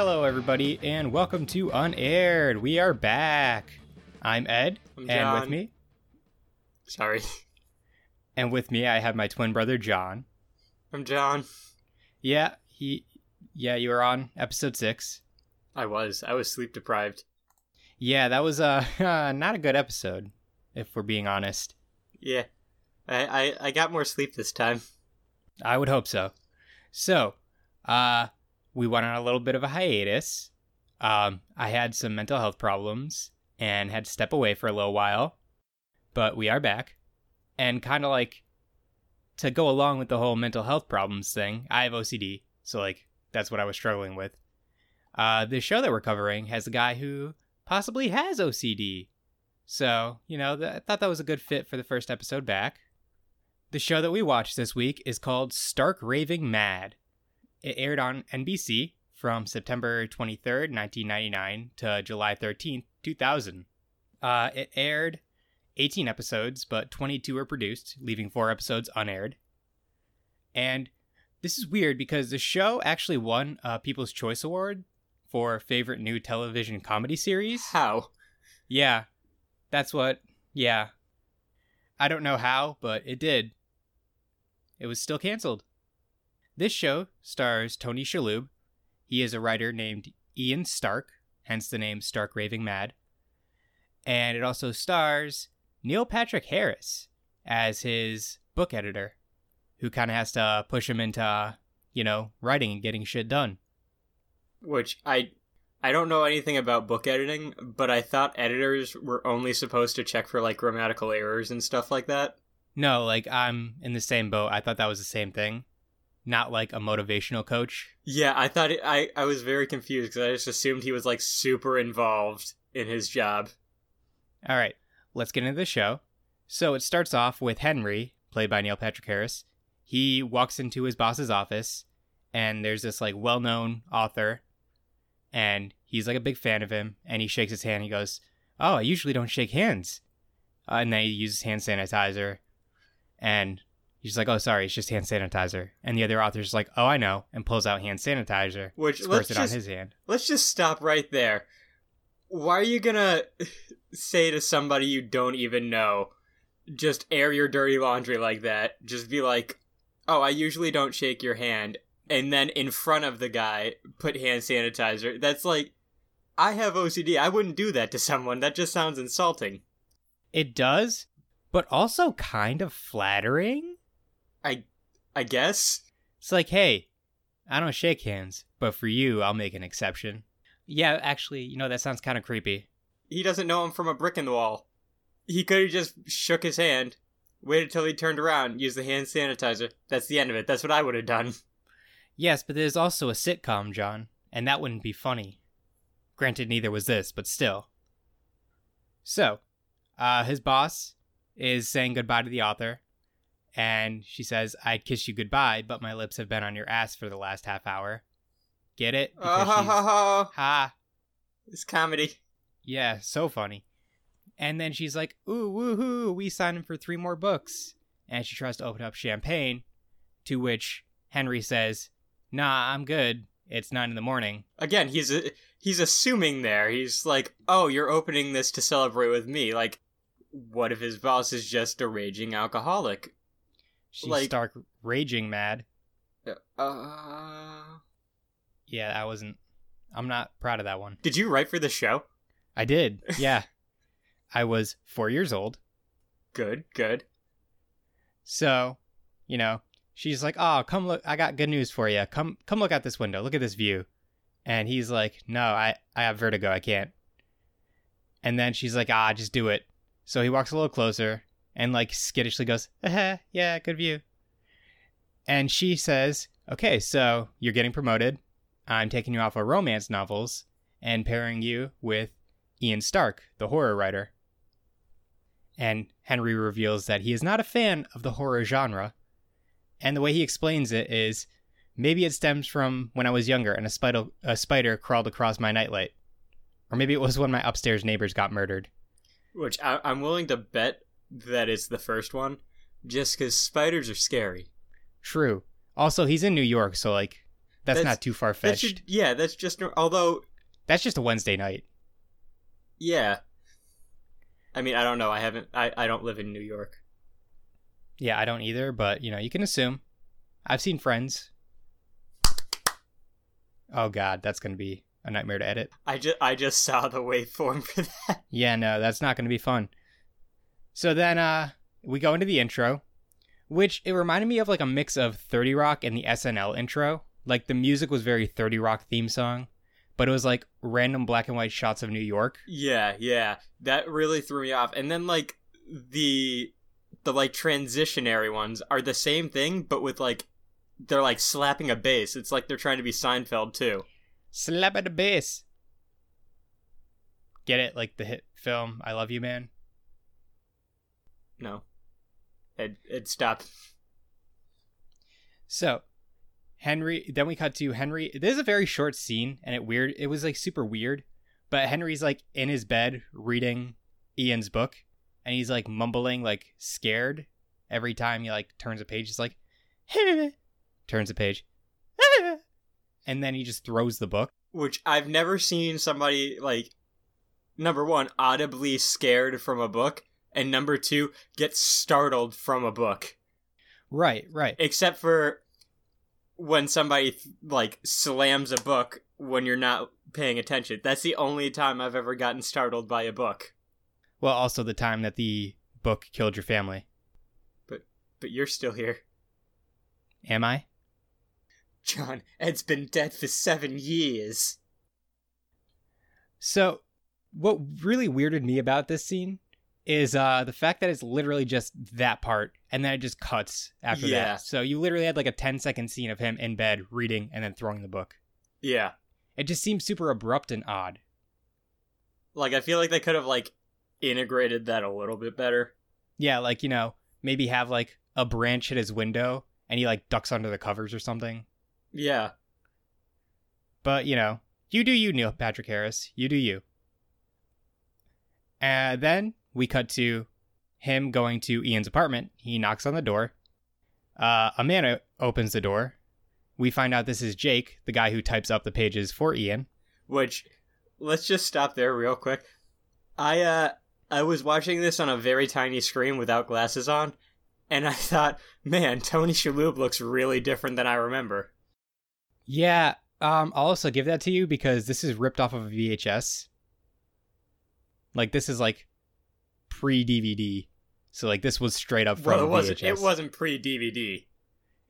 Hello, everybody, and welcome to Unaired. We are back. I'm Ed, I'm and with me, Sorry. and with me, I have my twin brother John. I'm John. Yeah, he, yeah, you were on episode six. I was. I was sleep deprived. Yeah, that was uh, not a good episode, if we're being honest. Yeah. I, I, I got more sleep this time. I would hope so. So, uh, we went on a little bit of a hiatus. Um, I had some mental health problems and had to step away for a little while, but we are back. And kind of like to go along with the whole mental health problems thing, I have OCD, so like that's what I was struggling with. Uh, the show that we're covering has a guy who possibly has OCD. So, you know, th- I thought that was a good fit for the first episode back. The show that we watched this week is called Stark Raving Mad. It aired on NBC from September 23rd, 1999 to July 13th, 2000. Uh, it aired 18 episodes, but 22 were produced, leaving four episodes unaired. And this is weird because the show actually won a People's Choice Award for favorite new television comedy series. How? Yeah, that's what. Yeah. I don't know how, but it did. It was still canceled. This show stars Tony Shalhoub. He is a writer named Ian Stark, hence the name Stark Raving Mad. And it also stars Neil Patrick Harris as his book editor, who kind of has to push him into, you know, writing and getting shit done. Which I I don't know anything about book editing, but I thought editors were only supposed to check for like grammatical errors and stuff like that. No, like I'm in the same boat. I thought that was the same thing. Not like a motivational coach. Yeah, I thought it, I I was very confused because I just assumed he was like super involved in his job. All right, let's get into the show. So it starts off with Henry, played by Neil Patrick Harris. He walks into his boss's office, and there's this like well known author, and he's like a big fan of him, and he shakes his hand. He goes, Oh, I usually don't shake hands. Uh, and then he uses hand sanitizer, and he's like, Oh, sorry, it's just hand sanitizer. And the other author's like, Oh, I know, and pulls out hand sanitizer, Which squirts it just on his hand. let's just stop right there. Why are you gonna say to somebody you don't even know, just air your dirty laundry like that? Just be like, oh, I usually don't shake your hand. And then in front of the guy, put hand sanitizer. That's like, I have OCD. I wouldn't do that to someone. That just sounds insulting. It does, but also kind of flattering. I, I guess. It's like, hey, I don't shake hands, but for you, I'll make an exception. Yeah, actually, you know, that sounds kind of creepy. He doesn't know him from a brick in the wall. He could have just shook his hand, waited till he turned around, used the hand sanitizer. That's the end of it. That's what I would have done. Yes, but there's also a sitcom, John, and that wouldn't be funny. Granted, neither was this, but still. So, uh, his boss is saying goodbye to the author, and she says, I'd kiss you goodbye, but my lips have been on your ass for the last half hour. Get it? Oh, Because ha, ha, ha. ha. It's comedy. Yeah, so funny. And then she's like, ooh, woohoo, we signed him for three more books. And she tries to open up champagne, to which Henry says, nah, I'm good. It's nine in the morning. Again, he's he's assuming there. He's like, "Oh, you're opening this to celebrate with me." Like, what if his boss is just a raging alcoholic? She's Like- stark raging mad. Uh, Yeah, I wasn't. I'm not proud of that one. did you write for the show? I did. Yeah. I was four years old. Good, good. So, you know, she's like, "Oh, come look! I got good news for you. Come, come look out this window. Look at this view." And he's like, "No, I, I have vertigo. I can't." And then she's like, "Ah, just do it." So he walks a little closer and like skittishly goes, "Uh yeah, good view." And she says, "Okay, so you're getting promoted. I'm taking you off of romance novels and pairing you with Ian Stark, the horror writer." and Henry reveals that he is not a fan of the horror genre. And the way he explains it is maybe it stems from when I was younger and a spider, a spider crawled across my nightlight. Or maybe it was when my upstairs neighbors got murdered. Which I, I'm willing to bet that it's the first one, just because spiders are scary. True. Also, he's in New York, so like That's, That's- not too far fetched. yeah, that's just although That's just a Wednesday night. yeah. I mean, I don't know. I haven't. I I don't live in New York. Yeah, I don't either, but you know, you can assume. I've seen friends. Oh god, that's gonna be a nightmare to edit. I just I just saw the waveform for that. Yeah, no, that's not gonna be fun. So then uh we go into the intro, which it reminded me of like a mix of 30 Rock and the SNL intro. Like the music was very 30 Rock theme song, but it was like random black and white shots of New York. Yeah, yeah. That really threw me off. And then like the the like transitionary ones are the same thing, but with like they're like slapping a bass. It's like they're trying to be Seinfeld too. Slap at the bass. Get it? Like the hit film I Love You Man? No. It it stopped. So, Henry. Then we cut to Henry. This is a very short scene, and it weird. It was like super weird, but Henry's like in his bed reading Ian's book, and he's like mumbling, like scared every time he like turns a page. He's like, turns a page, and then he just throws the book. Which I've never seen somebody like number one, audibly scared from a book, and number two, get startled from a book. Right, right. except for when somebody like slams a book when you're not paying attention. That's the only time I've ever gotten startled by a book. Well, also the time that the book killed your family. But but you're still here. Am I? John, Ed's been dead for seven years. So, what really weirded me about this scene is uh the fact that it's literally just that part and then it just cuts after Yeah. that. So you literally had like a 10 second scene of him in bed reading and then throwing the book. Yeah. It just seems super abrupt and odd. Like I feel like they could have like integrated that a little bit better. Yeah, like, you know, maybe have like a branch at his window and he like ducks under the covers or something. Yeah. But, you know, you do you, Neil Patrick Harris. You do you. And then we cut to him going to Ian's apartment. He knocks on the door. Uh, a man o- opens the door. We find out this is Jake, the guy who types up the pages for Ian. Which let's just stop there real quick. I uh I was watching this on a very tiny screen without glasses on, and I thought, man, Tony Shalhoub looks really different than I remember. Yeah, um, I'll also give that to you because this is ripped off of a VHS. Like this is like pre DVD, so like this was straight up from Well, it wasn't. VHS. It wasn't pre DVD.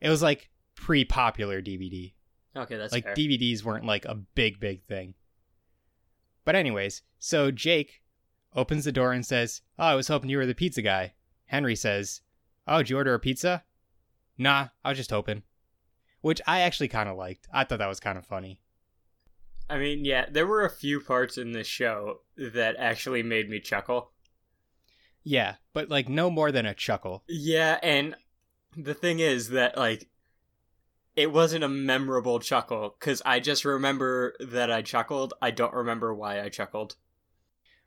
It was like pre popular DVD. Okay, that's like fair. DVDs weren't like a big big thing. But anyways, so Jake opens the door and says, "Oh, I was hoping you were the pizza guy." Henry says, "Oh, did you order a pizza?" Nah, I was just hoping. Which I actually kind of liked. I thought that was kind of funny. I mean, yeah, there were a few parts in this show that actually made me chuckle. Yeah, but like no more than a chuckle. Yeah, and the thing is that like it wasn't a memorable chuckle cuz I just remember that I chuckled. I don't remember why I chuckled.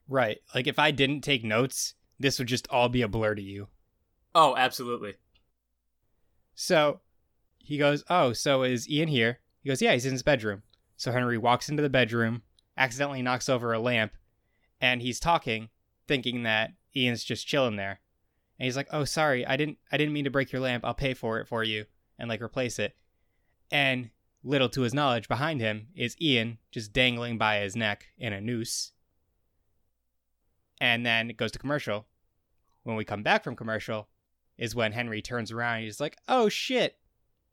Right. Like if I didn't take notes, this would just all be a blur to you. Oh, absolutely. So he goes, Oh, so is Ian here? He goes, Yeah, he's in his bedroom. So Henry walks into the bedroom, accidentally knocks over a lamp, and he's talking, thinking that Ian's just chilling there. And he's like, Oh, sorry, I didn't I didn't mean to break your lamp. I'll pay for it for you and like replace it. And little to his knowledge, behind him is Ian just dangling by his neck in a noose. And then it goes to commercial. When we come back from commercial, is when Henry turns around and he's like, "Oh shit,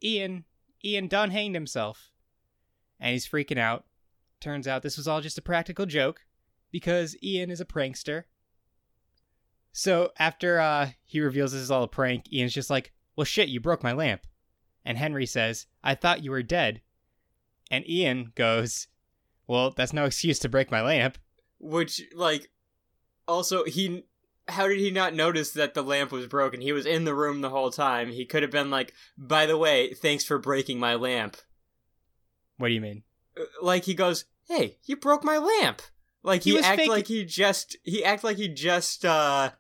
Ian, Ian Dunn hanged himself," and he's freaking out. Turns out this was all just a practical joke because Ian is a prankster. So after uh, he reveals this is all a prank, Ian's just like, "Well, shit, you broke my lamp," and Henry says, "I thought you were dead," and Ian goes, "Well, that's no excuse to break my lamp." Which like also he how did he not notice that the lamp was broken? He was in the room the whole time. He could have been like, "By the way, thanks for breaking my lamp." What do you mean? Uh, Like he goes, "Hey, you broke my lamp." Like He he, act fake- like he just he act like he just uh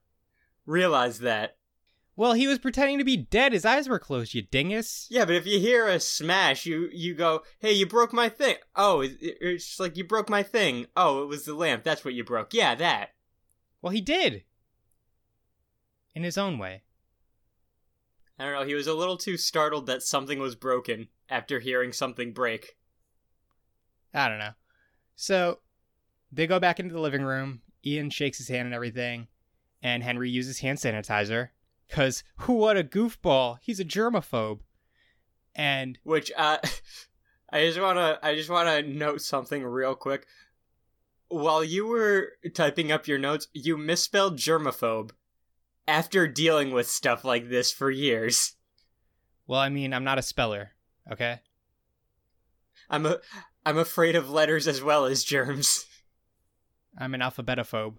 realized that. Well, he was pretending to be dead. His eyes were closed, you dingus. Yeah, but if you hear a smash, you you go, "Hey, you broke my thing." Oh, it, it- it's just like you broke my thing. Oh, it was the lamp. That's what you broke. Yeah, that. Well, he did. In his own way. I don't know. He was a little too startled that something was broken after hearing something break. I don't know. So they go back into the living room. Ian shakes his hand and everything. And Henry uses hand sanitizer. Because who what a goofball. He's a germaphobe. And Which uh, I just wanna I just wanna note something real quick. While you were typing up your notes, you misspelled germaphobe. After dealing with stuff like this for years, Well, I mean, I'm not a speller, okay? I'm a I'm afraid of letters as well as germs. I'm an alphabetophobe.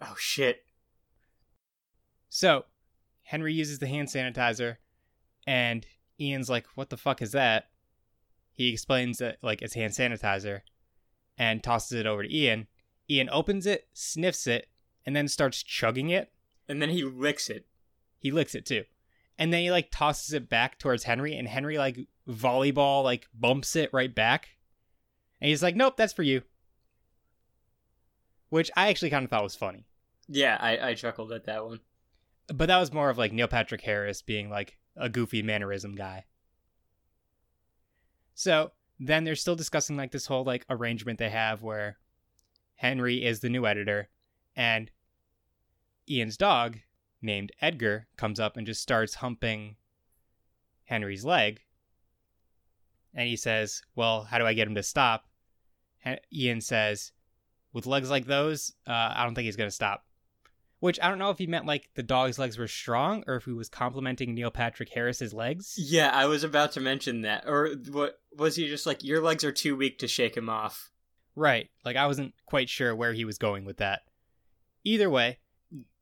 Oh shit. So, Henry uses the hand sanitizer, and Ian's like, What the fuck is that? He explains that, like, it's hand sanitizer, and tosses it over to Ian. Ian opens it, sniffs it, and then starts chugging it. And then he licks it. He licks it too. And then he, like, tosses it back towards Henry, and Henry, like, volleyball, like, bumps it right back. And he's like, Nope, that's for you. Which I actually kind of thought was funny. Yeah, I, I chuckled at that one. But that was more of like Neil Patrick Harris being like a goofy mannerism guy. So then they're still discussing like this whole like arrangement they have where Henry is the new editor and Ian's dog named Edgar comes up and just starts humping Henry's leg. And he says, Well, how do I get him to stop? Hen- Ian says, With legs like those, uh, I don't think he's going to stop. Which I don't know if he meant like the dog's legs were strong or if he was complimenting Neil Patrick Harris's legs. Yeah, I was about to mention that. Or what was he just like your legs are too weak to shake him off? Right. Like I wasn't quite sure where he was going with that. Either way,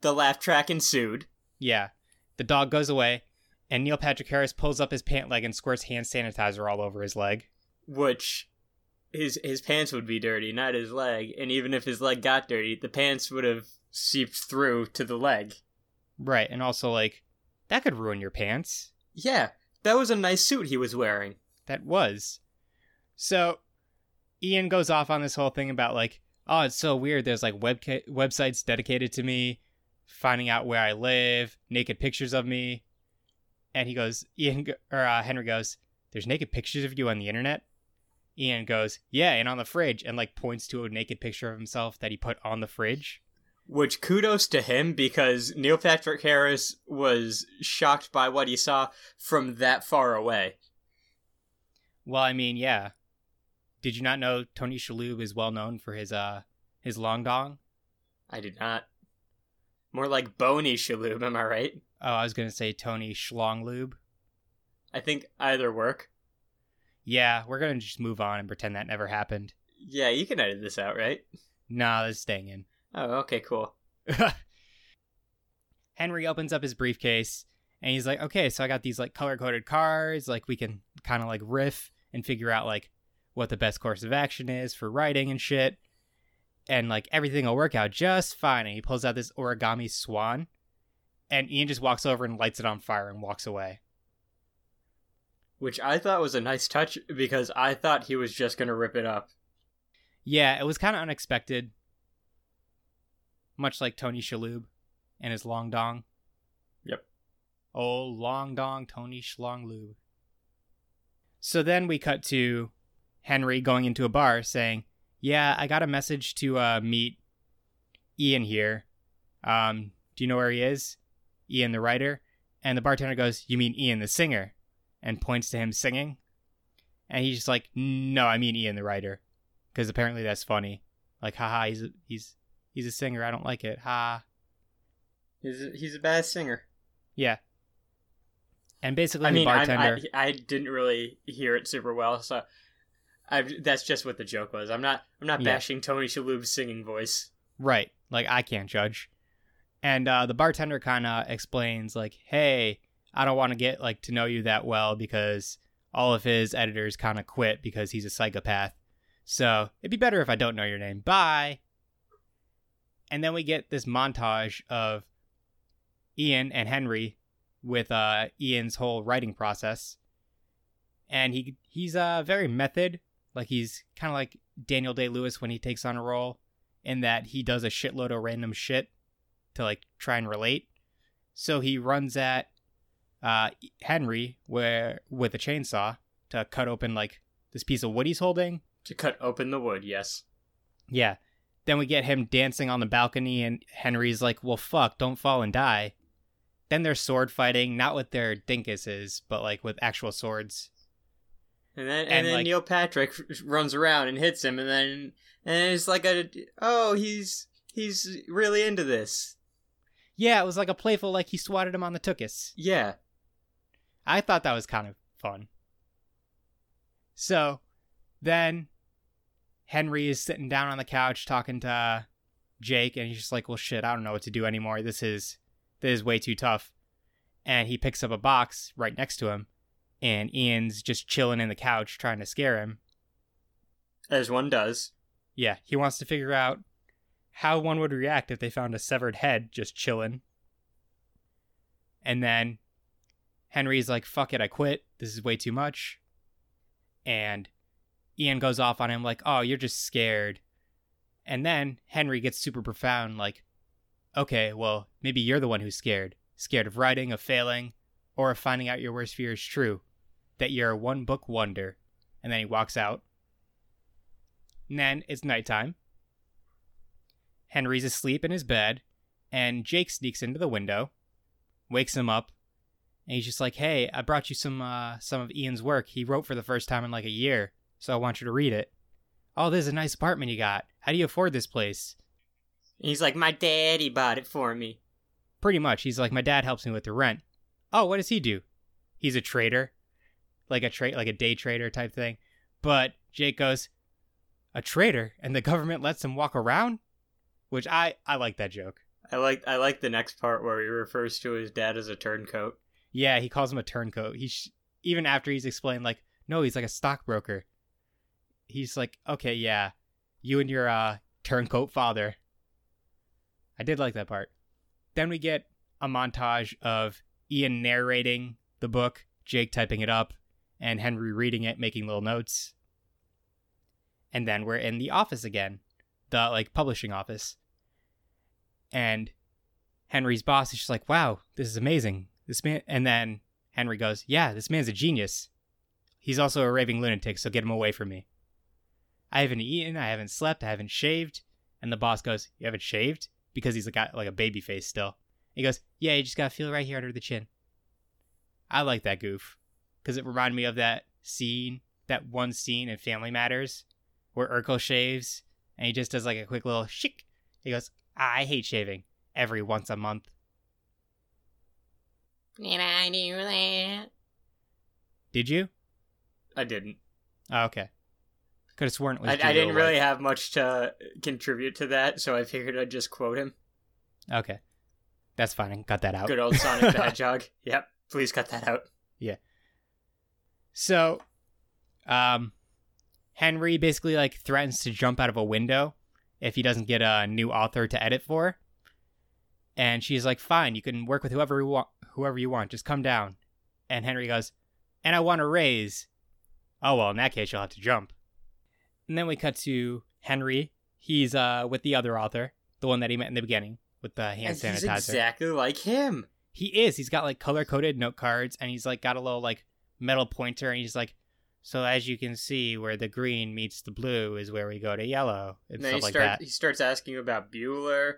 The laugh track ensued. yeah. The dog goes away and Neil Patrick Harris pulls up his pant leg and squirts hand sanitizer all over his leg. which his his pants would be dirty, not his leg. And even if his leg got dirty, the pants would have seeped through to the leg. Right. And also like that could ruin your pants. Yeah, that was a nice suit he was wearing. That was. So Ian goes off on this whole thing about like, oh, it's so weird. There's like web websites dedicated to me, finding out where I live, naked pictures of me, and he goes, Ian or uh, Henry goes, "There's naked pictures of you on the internet." Ian goes, "Yeah, and on the fridge," and like points to a naked picture of himself that he put on the fridge. Which kudos to him because Neil Patrick Harris was shocked by what he saw from that far away. Well, I mean, yeah. Did you not know Tony Shalhoub is well known for his uh his long dong? I did not. More like bony Shalhoub, am I right? Oh, I was gonna say Tony Schlonglube. I think either work. Yeah, we're gonna just move on and pretend that never happened. Yeah, you can edit this out, right? Nah, that's staying in. Oh, okay, cool. Henry opens up his briefcase and he's like, okay, so I got these like color coded cards. Like we can kind of like riff and figure out like what the best course of action is for writing and shit. And like everything will work out just fine. And he pulls out this origami swan. And Ian just walks over and lights it on fire and walks away. Which I thought was a nice touch because I thought he was just gonna rip it up. Yeah, it was kind of unexpected. Much like Tony Shalhoub and his long dong. Yep. Oh, long dong Tony Schlonglube. So then we cut to Henry going into a bar saying, "Yeah, I got a message to uh, meet Ian here. Um, do you know where he is? Ian the writer." And the bartender goes, "You mean Ian the singer?" And points to him singing. And he's just like, "No, I mean Ian the writer." because apparently that's funny. Like, haha, he's he's he's a singer. I don't like it. Ha. He's a, he's a bad singer. Yeah. And basically, I the mean, bartender. I I didn't really hear it super well, so I that's just what the joke was. I'm not I'm not Yeah. bashing Tony Shalhoub's singing voice. Right. Like, I can't judge. And uh, the bartender kind of explains, like, hey, I don't want to get like to know you that well because all of his editors kind of quit because he's a psychopath. So it'd be better if I don't know your name. Bye. And then we get this montage of Ian and Henry with uh, Ian's whole writing process. And he he's uh, very method. Like he's kind of like Daniel Day Lewis when he takes on a role, in that he does a shitload of random shit to like try and relate. So he runs at uh, Henry where with a chainsaw to cut open like this piece of wood he's holding. To cut open the wood, yes. Yeah. Then we get him dancing on the balcony, and Henry's like, "Well, fuck, don't fall and die." Then they're sword fighting, not with their dinkuses, but like with actual swords. And then and, And, then like- Neil Patrick runs around and hits him, and then and it's like a oh he's he's really into this. Yeah, it was like a playful, like he swatted him on the tuchus. Yeah, I thought that was kind of fun. So then Henry is sitting down on the couch talking to uh, Jake, and he's just like, "Well, shit, I don't know what to do anymore. This is this is way too tough." And he picks up a box right next to him, and Ian's just chilling in the couch trying to scare him. as one does. Yeah, he wants to figure out how one would react if they found a severed head just chilling. And then Henry's like, fuck it, I quit. This is way too much. And Ian goes off on him, like, oh, you're just scared. And then Henry gets super profound, like, okay, well, maybe you're the one who's scared. Scared of writing, of failing, or of finding out your worst fear is true. That you're a one book wonder. And then he walks out. And then it's nighttime. Henry's asleep in his bed, and Jake sneaks into the window, wakes him up, and he's just like, "Hey, I brought you some uh, some of Ian's work. He wrote for the first time in like a year, so I want you to read it." Oh, this is a nice apartment you got. How do you afford this place? And he's like, my daddy bought it for me. Pretty much, he's like, "My dad helps me with the rent." Oh, what does he do? He's a trader, like a trade, like a day trader type thing. But Jake goes, "A trader, and the government lets him walk around," which I I like that joke. I like I like the next part where he refers to his dad as a turncoat. Yeah, he calls him a turncoat. He sh- even after he's explained like, no, he's like a stockbroker. He's like, okay, yeah, you and your uh turncoat father. I did like that part. Then we get a montage of Ian narrating the book, Jake typing it up, and Henry reading it, making little notes. And then we're in the office again, the like publishing office. And Henry's boss is just like, "Wow, this is amazing. This man." And then Henry goes, "Yeah, this man's a genius. He's also a raving lunatic, so get him away from me." I haven't eaten, I haven't slept, I haven't shaved. And the boss goes, "You haven't shaved?" Because he's got like a baby face still. He goes, "Yeah, you just gotta feel right here under the chin." I like that goof because it reminded me of that scene, that one scene in Family Matters, where Urkel shaves and he just does like a quick little shik. He goes, "I hate shaving every once a month." Did I do that? Did you? I didn't. Oh, okay. Could have sworn it was. I, I didn't really have much to contribute to that, so I figured I'd just quote him. Okay, that's fine. I can cut that out. Good old Sonic the Hedgehog. Yep, please cut that out. Yeah. So, um, Henry basically like threatens to jump out of a window if he doesn't get a new author to edit for. And she's like, "Fine, you can work with whoever you want. Whoever you want, just come down." And Henry goes, "And I want a raise." Oh well, in that case, you'll have to jump. And then we cut to Henry. He's uh with the other author, the one that he met in the beginning with the hand And sanitizer. he's exactly like him. He is. He's got like color coded note cards and he's like got a little like metal pointer and he's like, so as you can see, where the green meets the blue is where we go to yellow and And then stuff he like starts that. he starts asking about Bueller.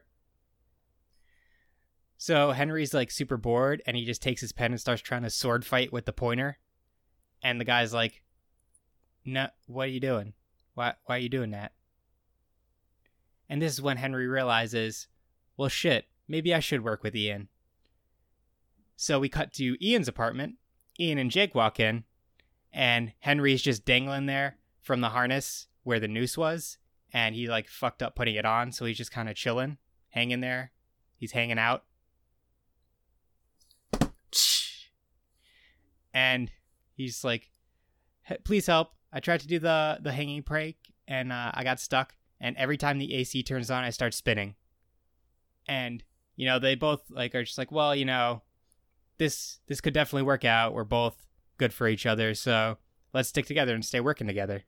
So Henry's like super bored and he just takes his pen and starts trying to sword fight with the pointer. And the guy's like, No, what are you doing? Why, why are you doing that? And this is when Henry realizes, well, shit, maybe I should work with Ian. So we cut to Ian's apartment. Ian and Jake walk in, and Henry's just dangling there from the harness where the noose was. And he like fucked up putting it on, so he's just kind of chilling, hanging there. He's hanging out. and he's like, "Please help! I tried to do the the hanging prank, and uh, I got stuck. And every time the AC turns on, I start spinning." And you know, they both like are just like, "Well, you know, this this could definitely work out. We're both good for each other, so let's stick together and stay working together.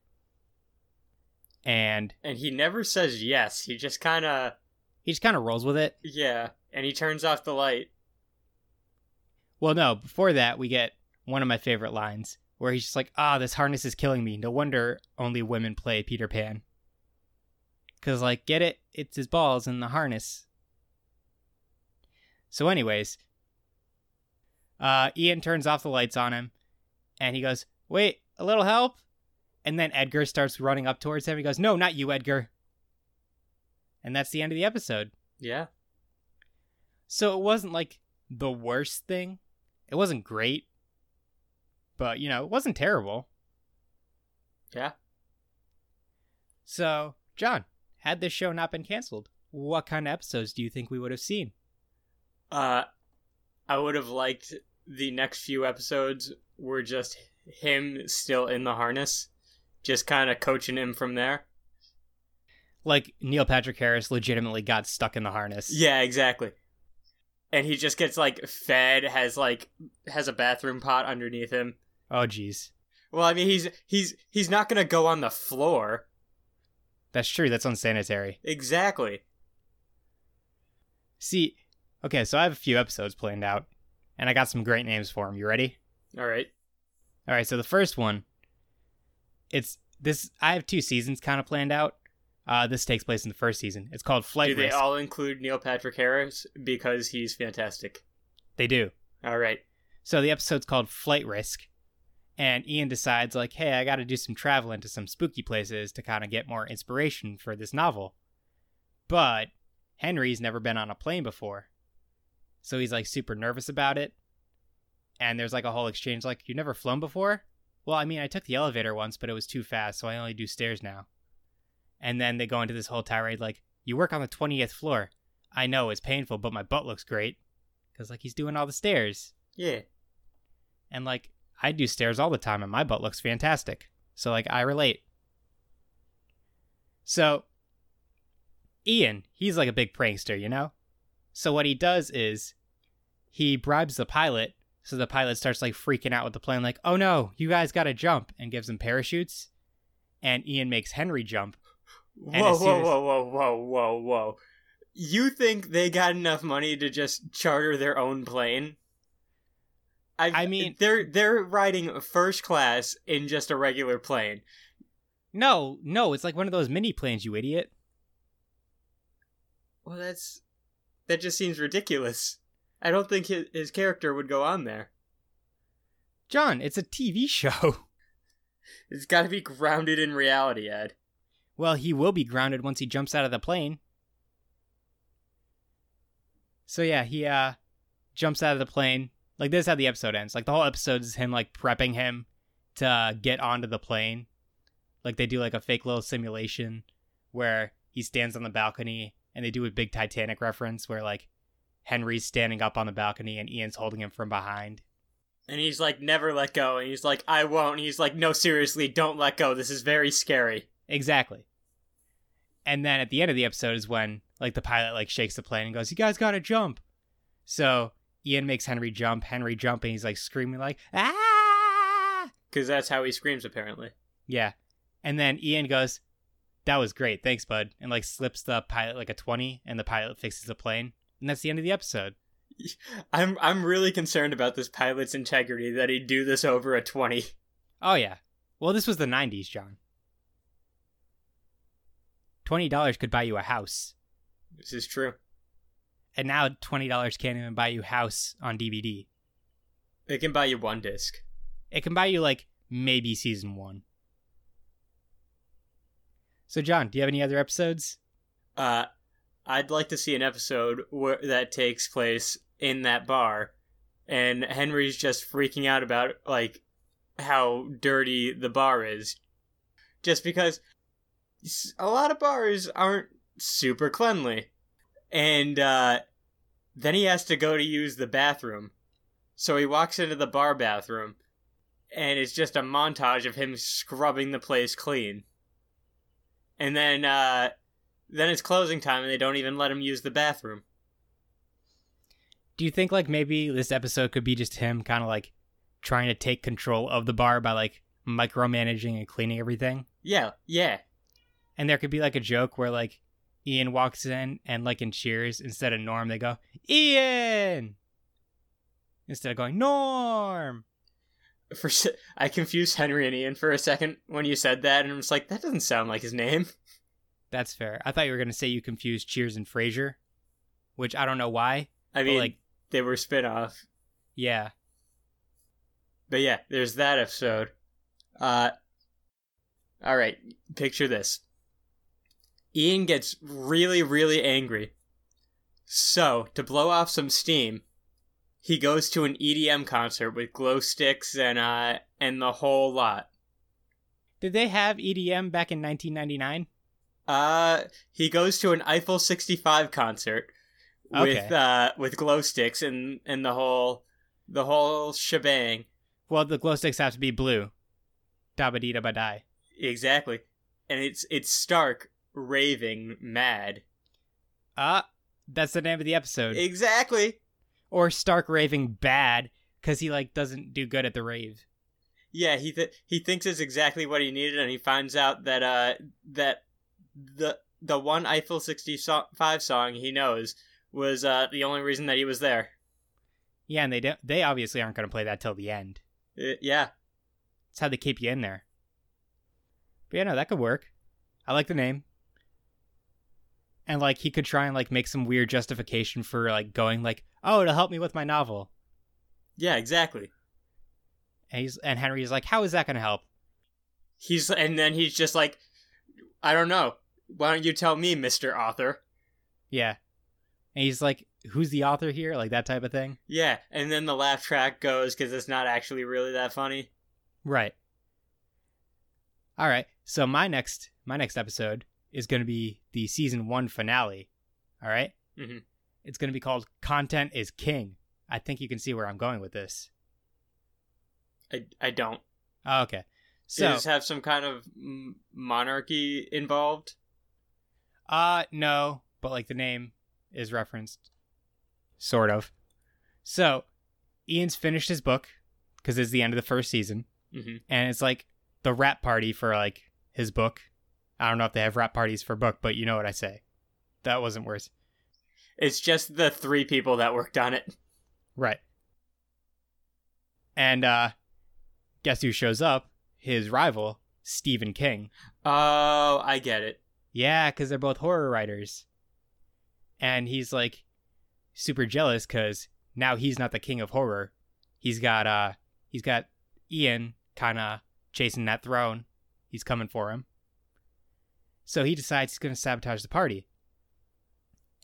And And he never says yes. He just kind of he just kind of rolls with it. yeah, and he turns off the light. Well, no, before that, we get one of my favorite lines where he's just like, ah, this harness is killing me. No wonder only women play Peter Pan. Because, like, get it? It's his balls in the harness. So, anyways, uh, Ian turns off the lights on him and he goes, wait, a little help? And then Edgar starts running up towards him. He goes, no, not you, Edgar. And that's the end of the episode. Yeah. So it wasn't like the worst thing. It wasn't great. But, you know, it wasn't terrible. Yeah. So, John, had this show not been canceled, what kind of episodes do you think we would have seen? Uh I would have liked the next few episodes were just him still in the harness, just kind of coaching him from there. Like Neil Patrick Harris legitimately got stuck in the harness. Yeah, exactly. And he just gets like fed, has like has a bathroom pot underneath him. Oh jeez. Well, I mean, he's he's he's not gonna go on the floor. That's true. That's unsanitary. Exactly. See, okay, so I have a few episodes planned out, and I got some great names for them. You ready? All right. All right, so the first one, it's this. I have two seasons kind of planned out. Uh, this takes place in the first season. It's called Flight Do they Risk. all include Neil Patrick Harris because he's fantastic? they do. All right. So the episode's called Flight Risk, and Ian decides like, hey, I got to do some traveling to some spooky places to kind of get more inspiration for this novel. But Henry's never been on a plane before, so he's like super nervous about it. And there's like a whole exchange like, you've never flown before? Well, I mean, I took the elevator once, but it was too fast, so I only do stairs now. And then they go into this whole tirade like, you work on the 20th floor. I know it's painful, but my butt looks great. Because, like, he's doing all the stairs. Yeah. And like I do stairs all the time and my butt looks fantastic. So like I relate. So Ian, he's like a big prankster, you know? So what he does is he bribes the pilot so the pilot starts like freaking out with the plane like, "Oh no, you guys got to jump." and gives him parachutes. And Ian makes Henry jump. Whoa, whoa, whoa, whoa, whoa, whoa, whoa. You think they got enough money to just charter their own plane? I mean- they're they're riding first class in just a regular plane. No, no, it's like one of those mini planes, you idiot. Well, that's that just seems ridiculous. I don't think his, his character would go on there. John, it's a TV show. It's got to be grounded in reality, Ed. Well, he will be grounded once he jumps out of the plane. So yeah, he uh jumps out of the plane. Like this is how the episode ends. Like the whole episode is him like prepping him to uh, get onto the plane. Like they do like a fake little simulation where he stands on the balcony and they do a big Titanic reference where like Henry's standing up on the balcony and Ian's holding him from behind. And he's like, never let go. And he's like, I won't. And he's like, no, seriously, don't let go. This is very scary. Exactly. And then at the end of the episode is when like the pilot like shakes the plane and goes, "You guys got to jump." So Ian makes Henry jump. Henry jump and he's like screaming like ah. Because that's how he screams, apparently. Yeah. And then Ian goes, "That was great, thanks, bud," and like slips the pilot like a twenty, and the pilot fixes the plane, and that's the end of the episode. I'm I'm really concerned about this pilot's integrity that he'd do this over a 20. Oh yeah. Well, this was the '90s, John. Twenty dollars could buy you a house, This is true. And now twenty dollars can't even buy you house on DVD. It can buy you one disc. It can buy you like maybe season one. So, John, do you have any other episodes? Uh, I'd like to see an episode where that takes place in that bar, and Henry's just freaking out about like how dirty the bar is, just because a lot of bars aren't super cleanly, and uh, then he has to go to use the bathroom, so he walks into the bar bathroom, and it's just a montage of him scrubbing the place clean. And then uh then it's closing time and they don't even let him use the bathroom. Do you think like maybe this episode could be just him kind of like trying to take control of the bar by like micromanaging and cleaning everything? Yeah, yeah. And there could be like a joke where like Ian walks in and like in Cheers instead of Norm they go Ian instead of going Norm. For I confused Henry and Ian for a second when you said that, and I was like, that doesn't sound like his name. That's fair. I thought you were gonna say you confused Cheers and Frasier, which I don't know why. I mean, like, they were spin off. yeah, But yeah, there's that episode. Uh, all right, picture this. Ian gets really, really angry. So, to blow off some steam, he goes to an EDM concert with glow sticks and uh and the whole lot. did they have EDM back in 1999? Uh, he goes to an Eiffel 65 concert with uh with glow sticks and and the whole the whole shebang. Well, the glow sticks have to be blue. Da ba dee da ba die. Exactly. And it's it's Stark raving mad. Ah, that's the name of the episode. Exactly. or Stark raving bad because he like doesn't do good at the rave. Yeah, he th- he thinks it's exactly what he needed and he finds out that uh that the the one Eiffel 65 song he knows was uh the only reason that he was there. Yeah, and they don't. They obviously aren't going to play that till the end. Uh, yeah. It's how they keep you in there. But yeah, no, that could work. I like the name. And like he could try and like make some weird justification for like going like, oh, to help me with my novel. Yeah, exactly. And he's and Henry's like, how is that going to help? He's and then he's just like I don't know. Why don't you tell me, Mr. Author? Yeah. And he's like, who's the author here? Like that type of thing. Yeah, and then the laugh track goes cuz it's not actually really that funny. Right. All right. So my next my next episode is going to be the season 1 finale. All right? Mhm. It's going to be called Content is King. I think you can see where I'm going with this. I I don't. Oh, okay. So, Does this have some kind of monarchy involved? uh no, but like the name is referenced sort of. So, Ian's finished his book cuz it's the end of the first season. Mhm. and it's like the wrap party for like his book. I don't know if they have wrap parties for book, but you know what I say. That wasn't worse. It's just the three people that worked on it. Right. And uh guess who shows up? His rival, Stephen King. Oh, I get it. Yeah, cuz they're both horror writers. And he's like super jealous cuz now he's not the king of horror. He's got uh he's got Ian kind of chasing that throne. He's coming for him. So he decides he's going to sabotage the party.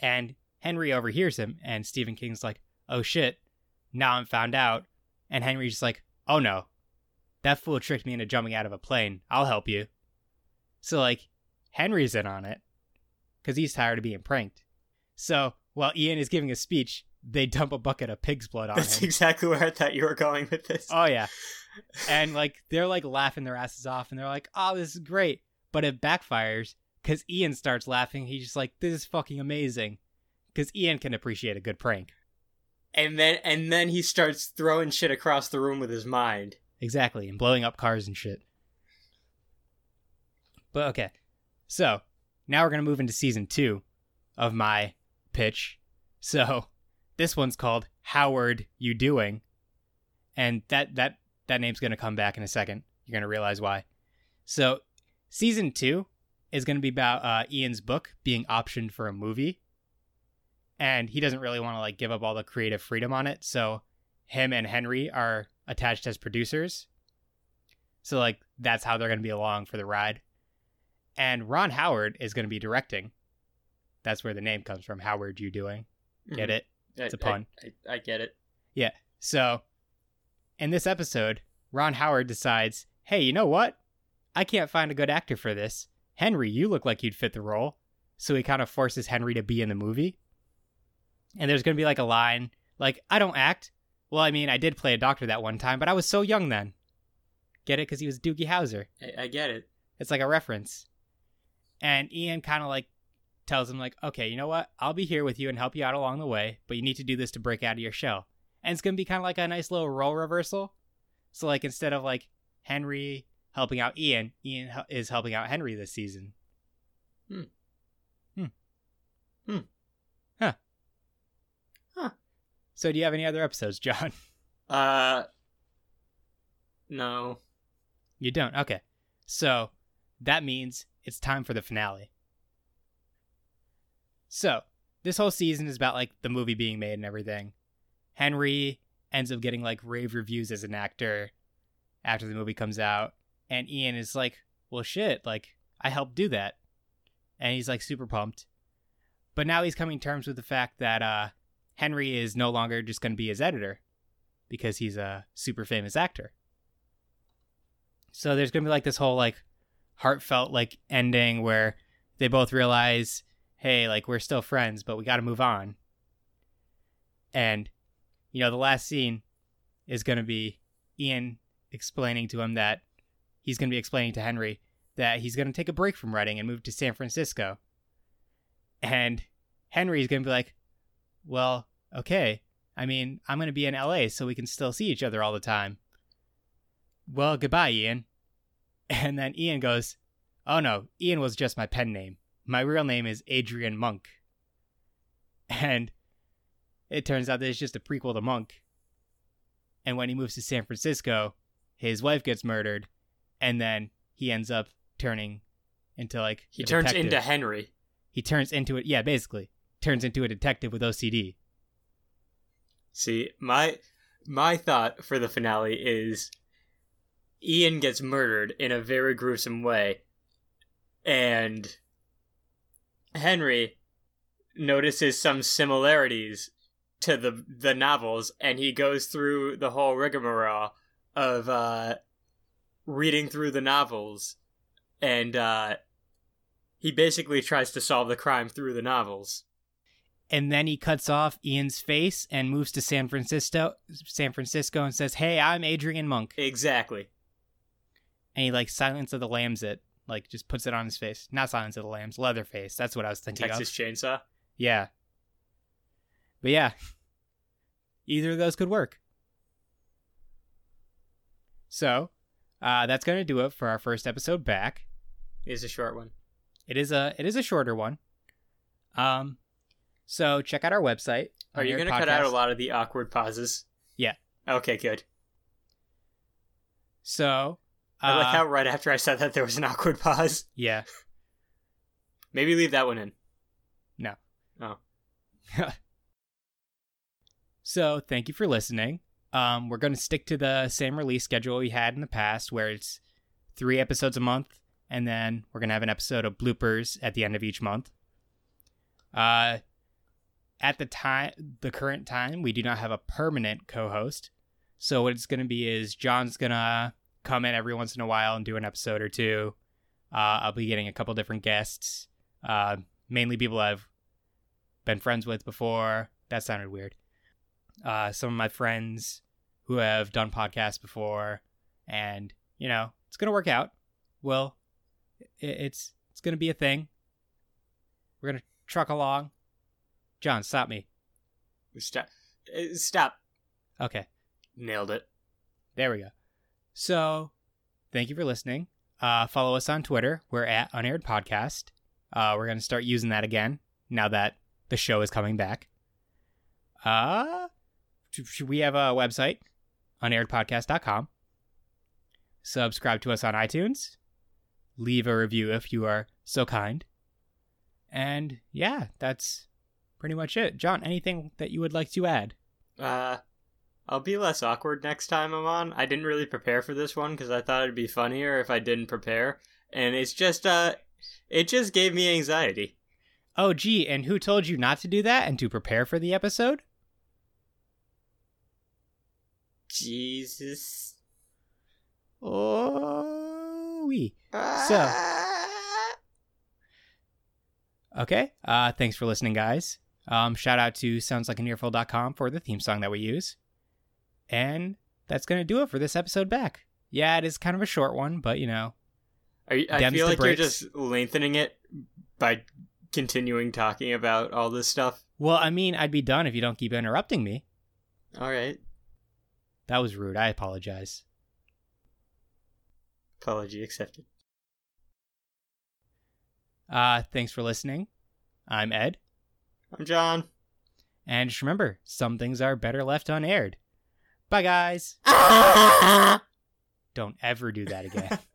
And Henry overhears him, and Stephen King's like, oh shit, now I'm found out. And Henry's just like, oh no, that fool tricked me into jumping out of a plane. I'll help you. So, like, Henry's in on it because he's tired of being pranked. So, while Ian is giving a speech, they dump a bucket of pig's blood on That's him. exactly where I thought you were going with this. Oh yeah. And like they're like laughing their asses off and they're like, "Oh, this is great." But it backfires cuz Ian starts laughing. He's just like, "This is fucking amazing." Cuz Ian can appreciate a good prank. and then and then he starts throwing shit across the room with his mind. Exactly, and blowing up cars and shit. But okay. So, now we're going to move into season 2 of my pitch. So, this one's called Howard You Doing? And that that that name's going to come back in a second. You're going to realize why. So, season 2 is going to be about uh, Ian's book being optioned for a movie. And he doesn't really want to like give up all the creative freedom on it, so him and Henry are attached as producers. So like that's how they're going to be along for the ride. And Ron Howard is going to be directing. That's where the name comes from. Howard, you doing? Get it? I, It's a pun. I, I, I get it. Yeah. So, in this episode, Ron Howard decides, hey, you know what? I can't find a good actor for this. Henry, you look like you'd fit the role. So he kind of forces Henry to be in the movie. And there's going to be like a line, like, I don't act. Well, I mean, I did play a doctor that one time, but I was so young then. Get it? Because he was Doogie Howser. I, I get it. It's like a reference. And Ian kind of like tells him like, okay, you know what? I'll be here with you and help you out along the way, but you need to do this to break out of your shell. And it's gonna be kind of like a nice little role reversal. So like instead of like Henry helping out Ian, Ian is helping out Henry this season. Hmm. Hmm. Hmm. Huh. Huh. So do you have any other episodes, John? Uh, no. You don't. Okay. So that means it's time for the finale. So this whole season is about like the movie being made and everything. Henry ends up getting like rave reviews as an actor after the movie comes out, and Ian is like, "Well, shit, like I helped do that," and he's like super pumped. But now he's coming terms with the fact that uh, Henry is no longer just going to be his editor because he's a super famous actor. So there's gonna be like this whole like heartfelt like ending where they both realize, hey, like we're still friends, but we got to move on. And you know, the last scene is gonna be Ian explaining to him that he's gonna be explaining to Henry that he's gonna take a break from writing and move to San Francisco. And Henry's gonna be like, well, okay. I mean, I'm gonna be in LA, so we can still see each other all the time well, goodbye, Ian. And then Ian goes, oh no, Ian was just my pen name. My real name is Adrian Monk. And it turns out that it's just a prequel to Monk. And when he moves to San Francisco, his wife gets murdered, and then he ends up turning into like He turns detective. into Henry. he turns into it. Yeah, basically turns into a detective with OCD. See, my my thought for the finale is Ian gets murdered in a very gruesome way, and Henry notices some similarities to the the novels, and he goes through the whole rigmarole of uh, reading through the novels, and uh, he basically tries to solve the crime through the novels. and then he cuts off Ian's face and moves to San Francisco, San Francisco, and says, "Hey, I'm Adrian Monk." Exactly. And he like Silence of the Lambs it, like just puts it on his face. Not Silence of the Lambs, Leatherface. That's what I was thinking Texas of. Chainsaw. Yeah, but yeah, either of those could work. So, uh, that's gonna do it for our first episode back. is a short one. It is a it is a shorter one. Um, so check out our website. Are you going to cut out a lot of the awkward pauses? Yeah. Okay, good. So, uh, I like how right after I said that there was an awkward pause. yeah. Maybe leave that one in. No. Oh. so thank you for listening. Um, we're going to stick to the same release schedule we had in the past, where it's three episodes a month, and then we're going to have an episode of bloopers at the end of each month. Uh, at the time, the current time, we do not have a permanent co-host. So what it's going to be is John's going to come in every once in a while and do an episode or two. Uh, I'll be getting a couple different guests, uh, mainly people I've been friends with before. That sounded weird. Uh, some of my friends who have done podcasts before, and you know it's gonna work out. Well, it's it's gonna be a thing. We're gonna truck along. John, stop me. Stop. Uh, Stop. Okay, Nailed it. there we go. So, thank you for listening. Uh, follow us on Twitter. We're at Unaired Podcast. Uh, we're gonna start using that again now that the show is coming back. Uh, sh- sh- we have a website, unairedpodcast.com. Subscribe to us on iTunes. Leave a review if you are so kind. And yeah, that's pretty much it. John, anything that you would like to add? Uh, I'll be less awkward next time I'm on. I didn't really prepare for this one because I thought it'd be funnier if I didn't prepare, and it's just uh, it just gave me anxiety. Oh, gee, and who told you not to do that and to prepare for the episode? Jesus. Oh, we. Ah. Okay. Uh, thanks for listening, guys. Um, shout out to soundslikeanearful.com for the theme song that we use. And that's going to do it for this episode back. Yeah, it is kind of a short one, but you know, Are you, I feel like breaks. you're just lengthening it by continuing talking about all this stuff? Well, I mean, I'd be done if you don't keep interrupting me. All right. That was rude. I apologize. Apology accepted. Uh, thanks for listening. I'm Ed. I'm John. And just remember, some things are better left unaired. Bye, guys. Don't ever do that again.